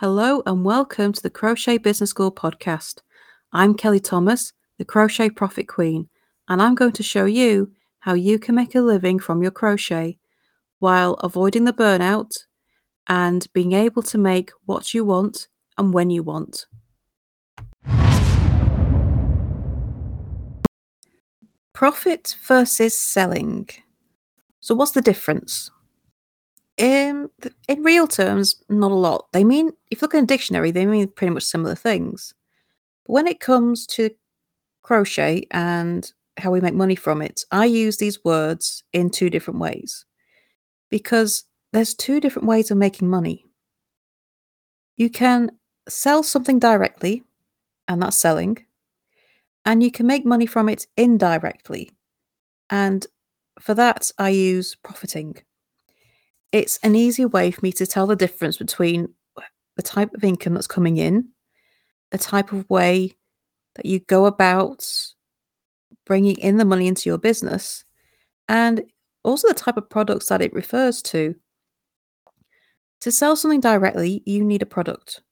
Hello and welcome to the Crochet Business School podcast. I'm Kelly Thomas, the Crochet Profit Queen, and I'm going to show you how you can make a living from your crochet while avoiding the burnout and being able to make what you want and when you want. Profit versus selling. So, what's the difference? Um, in in real terms, not a lot. They mean, if you look in a dictionary, they mean pretty much similar things. But when it comes to crochet and how we make money from it, I use these words in two different ways because there's two different ways of making money. You can sell something directly, and that's selling, and you can make money from it indirectly. And for that, I use profiting. It's an easy way for me to tell the difference between the type of income that's coming in, the type of way that you go about bringing in the money into your business, and also the type of products that it refers to. To sell something directly, you need a product.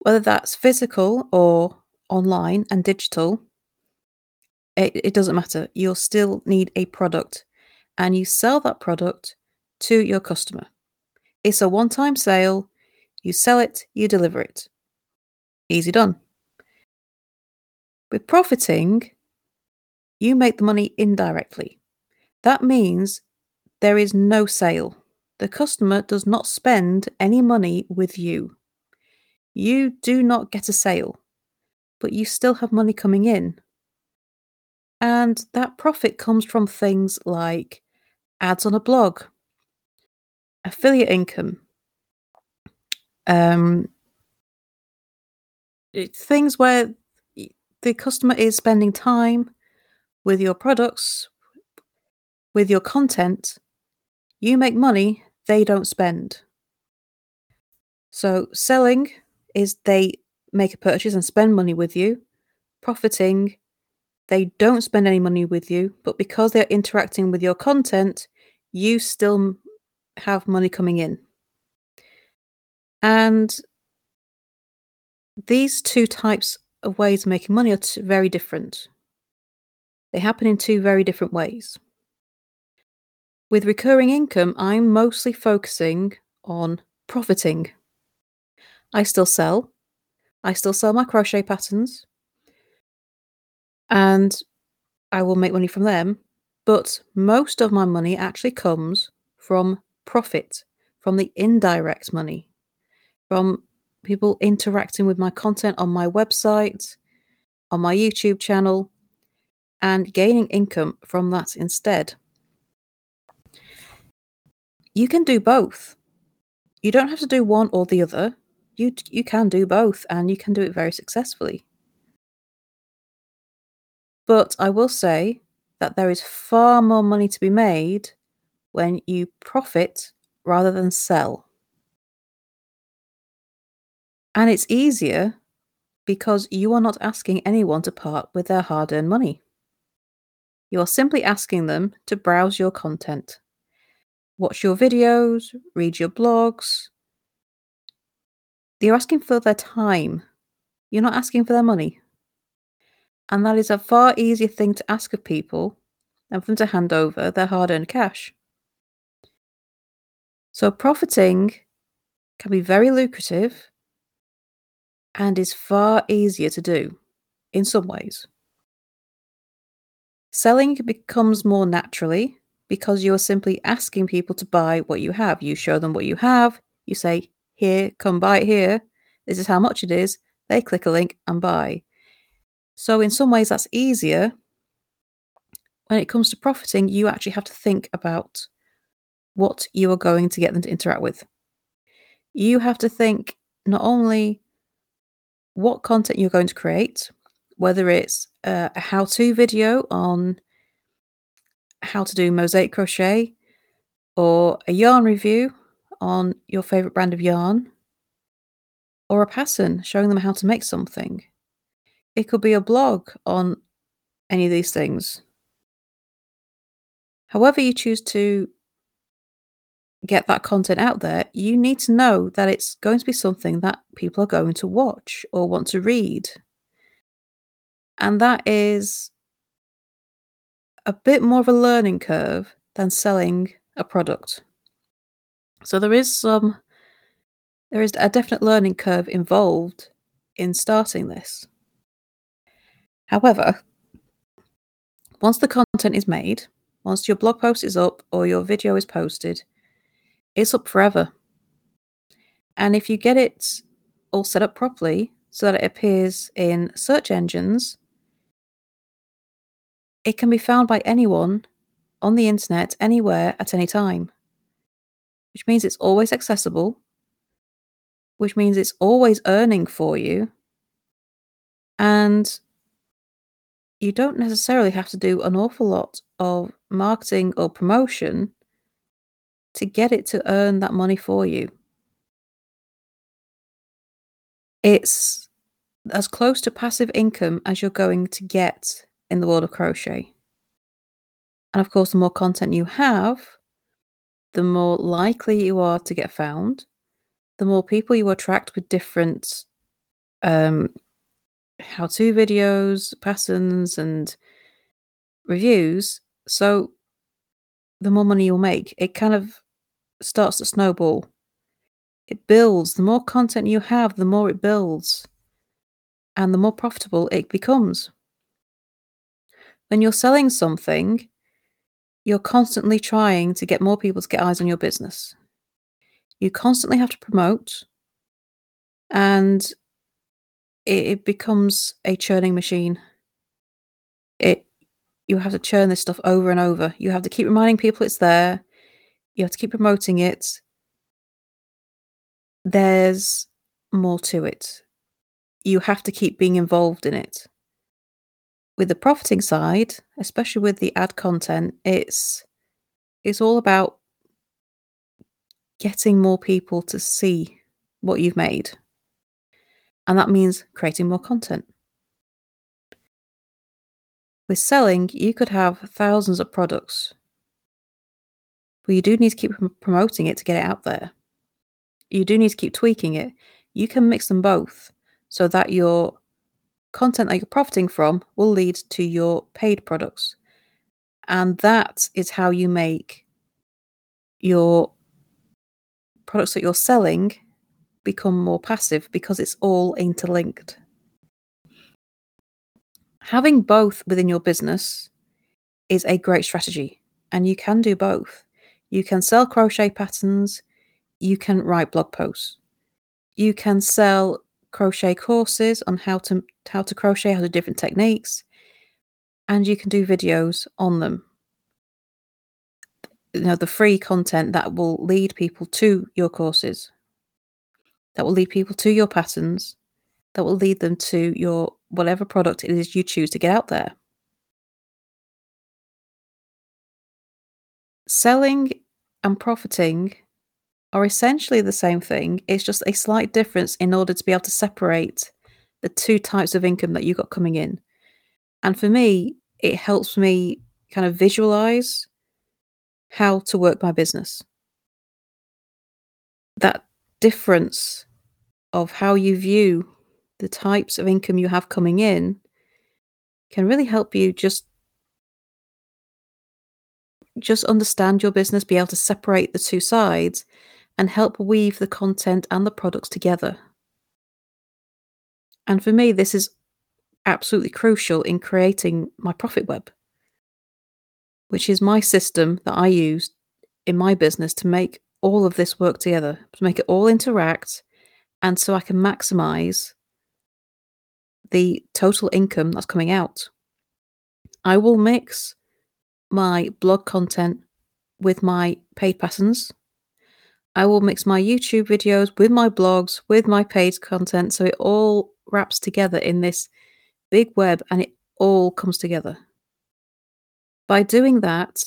Whether that's physical or online and digital, it, it doesn't matter. You'll still need a product, and you sell that product to your customer. It's a one time sale. You sell it, you deliver it. Easy done. With profiting, you make the money indirectly. That means there is no sale. The customer does not spend any money with you. You do not get a sale, but you still have money coming in. And that profit comes from things like ads on a blog, affiliate income, um, things where the customer is spending time with your products, with your content, you make money, they don't spend. So, selling is they make a purchase and spend money with you. Profiting, they don't spend any money with you, but because they're interacting with your content, you still have money coming in. And these two types of ways of making money are very different. They happen in two very different ways. With recurring income, I'm mostly focusing on profiting. I still sell. I still sell my crochet patterns. And I will make money from them. But most of my money actually comes from profit, from the indirect money, from people interacting with my content on my website, on my YouTube channel, and gaining income from that instead. You can do both. You don't have to do one or the other. You you can do both and you can do it very successfully. But I will say that there is far more money to be made when you profit rather than sell. And it's easier because you are not asking anyone to part with their hard earned money. You are simply asking them to browse your content, watch your videos, read your blogs. You're asking for their time. You're not asking for their money. And that is a far easier thing to ask of people than for them to hand over their hard earned cash. So, profiting can be very lucrative and is far easier to do in some ways. Selling becomes more naturally because you are simply asking people to buy what you have. You show them what you have, you say, Here, come buy it here. This is how much it is. They click a link and buy. So, in some ways, that's easier. When it comes to profiting, you actually have to think about what you are going to get them to interact with. You have to think not only what content you're going to create, whether it's a, how to video on how to do mosaic crochet or a yarn review on your favorite brand of yarn or a pattern showing them how to make something. It could be a blog on any of these things. However, you choose to get that content out there, you need to know that it's going to be something that people are going to watch or want to read. And that is a bit more of a learning curve than selling a product. So there is some there is a definite learning curve involved in starting this. However, once the content is made, once your blog post is up or your video is posted, it's up forever. And if you get it all set up properly so that it appears in search engines, it can be found by anyone on the internet, anywhere, at any time. Which means it's always accessible, which means it's always earning for you. And you don't necessarily have to do an awful lot of marketing or promotion to get it to earn that money for you. It's as close to passive income as you're going to get in the world of crochet. And of course, the more content you have, the more likely you are to get found, the more people you attract with different um, how to videos, patterns, and reviews. So the more money you'll make, it kind of starts to snowball. It builds. The more content you have, the more it builds. And the more profitable it becomes. When you're selling something, you're constantly trying to get more people to get eyes on your business. You constantly have to promote, and it, becomes a churning machine. It you have to churn this stuff over and over. You have to keep reminding people it's there. You have to keep promoting it. There's more to it. You have to keep being involved in it. With the profiting side, especially with the ad content, it's it's all about getting more people to see what you've made. And that means creating more content. With selling, you could have thousands of products, but you do need to keep promoting it to get it out there. You do need to keep tweaking it. You can mix them both so that your content that you're profiting from will lead to your paid products. And that is how you make your products that you're selling become more passive because it's all interlinked. Having both within your business is a great strategy, and you can do both. You can sell crochet patterns, you can write blog posts, you can sell crochet courses on how to how to crochet, how to different techniques, and you can do videos on them. You know, the free content that will lead people to your courses, that will lead people to your patterns, that will lead them to your whatever product it is you choose to get out there. Selling and profiting are essentially the same thing. It's just a slight difference in order to be able to separate the two types of income that you got coming in. And for me, it helps me kind of visualize how to work my business. That difference of how you view the types of income you have coming in can really help you just just understand your business, be able to separate the two sides and help weave the content and the products together. And for me, this is absolutely crucial in creating my profit web, which is my system that I use in my business to make all of this work together, to make it all interact, and so I can maximize the total income that's coming out. I will mix my blog content with my paid patterns. I will mix my YouTube videos with my blogs, with my paid content, so it all wraps together in this big web and it all comes together. By doing that,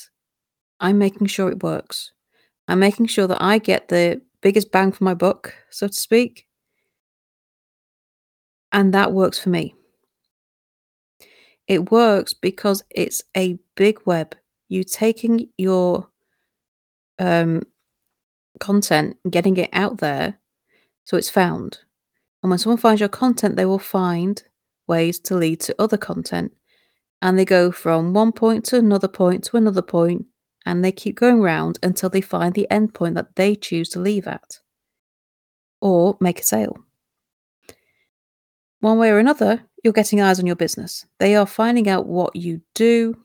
I'm making sure it works. I'm making sure that I get the biggest bang for my buck, so to speak. And that works for me. It works because it's a big web. You taking your um content, getting it out there so it's found. And when someone finds your content, they will find ways to lead to other content. And they go from one point to another point to another point, and they keep going round until they find the end point that they choose to leave at or make a sale. One way or another, you're getting eyes on your business. They are finding out what you do,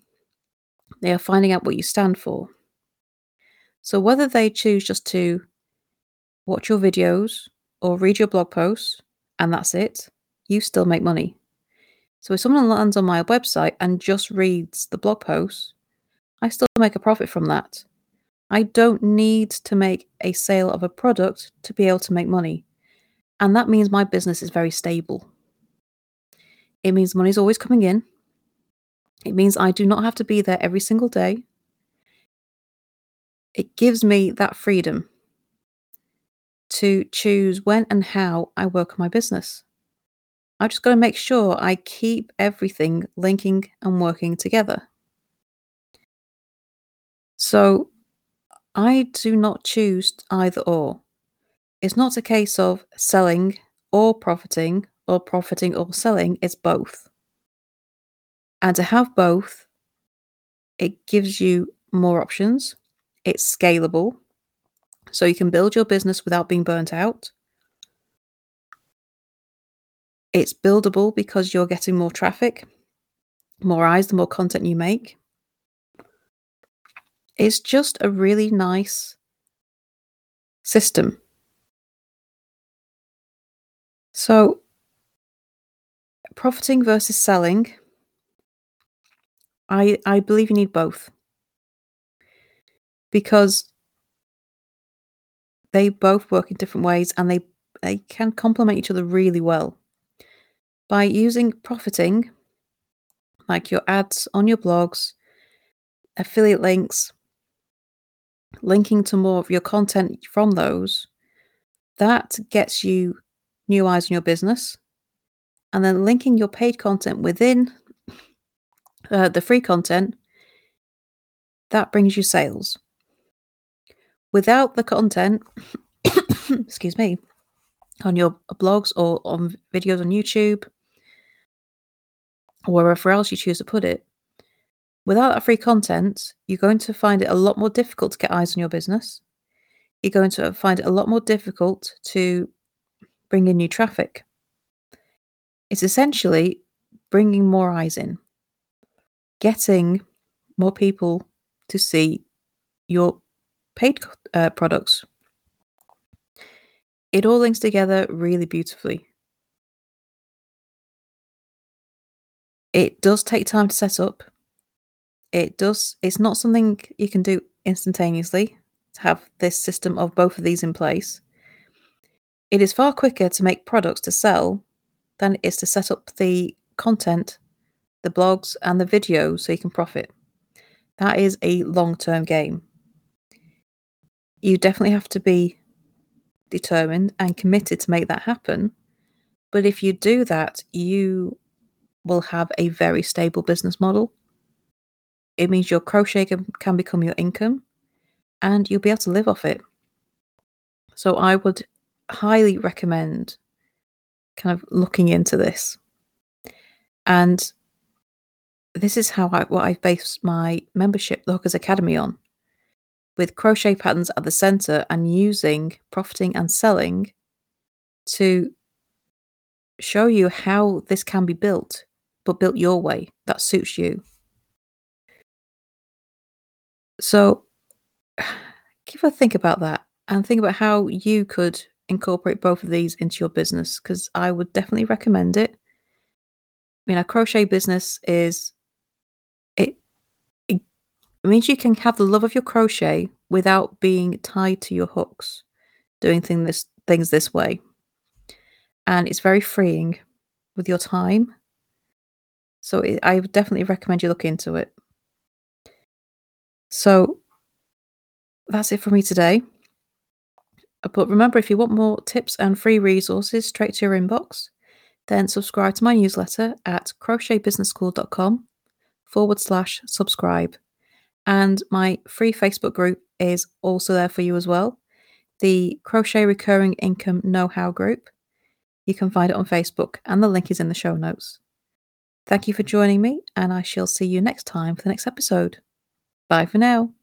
they are finding out what you stand for. So, whether they choose just to watch your videos or read your blog posts and that's it, you still make money. So, if someone lands on my website and just reads the blog posts, I still make a profit from that. I don't need to make a sale of a product to be able to make money. And that means my business is very stable. It means money's always coming in. It means I do not have to be there every single day. It gives me that freedom to choose when and how I work my business. I've just got to make sure I keep everything linking and working together. So I do not choose either or. It's not a case of selling or profiting or profiting or selling, it's both. And to have both, it gives you more options, it's scalable, so you can build your business without being burnt out. It's buildable because you're getting more traffic, more eyes, the more content you make. It's just a really nice system. So, profiting versus selling, I I believe you need both. Because they both work in different ways and they they can complement each other really well. By using profiting, like your ads on your blogs, affiliate links, linking to more of your content from those, that gets you new eyes in your business. And then linking your paid content within uh, the free content, that brings you sales. Without the content, excuse me, on your blogs or on videos on YouTube or wherever else you choose to put it, without that free content, you're going to find it a lot more difficult to get eyes on your business. You're going to find it a lot more difficult to bring in new traffic. It's essentially bringing more eyes in, getting more people to see your paid uh, products. It all links together really beautifully. It does take time to set up. It does, it's not something you can do instantaneously to have this system of both of these in place. It is far quicker to make products to sell than it is to set up the content, the blogs, and the videos so you can profit. That is a long term game you definitely have to be determined and committed to make that happen. But if you do that, you will have a very stable business model. It means your crochet can, can become your income and you'll be able to live off it. So I would highly recommend kind of looking into this. And this is how I what I've based my membership, the Hookers Academy, on with crochet patterns at the center and using profiting and selling to show you how this can be built, but built your way that suits you. So, give a think about that and think about how you could incorporate both of these into your business because I would definitely recommend it. I mean, a crochet business is it it means you can have the love of your crochet without being tied to your hooks, doing thing this, things this way. And it's very freeing with your time. So it, I would definitely recommend you look into it. So that's it for me today. But remember, if you want more tips and free resources straight to your inbox, then subscribe to my newsletter at crochetbusinessschool.com forward slash subscribe. And my free Facebook group is also there for you as well. the Crochet Recurring Income Know How group. You can find it on Facebook, and the link is in the show notes. Thank you for joining me, and I shall see you next time for the next episode. Bye for now.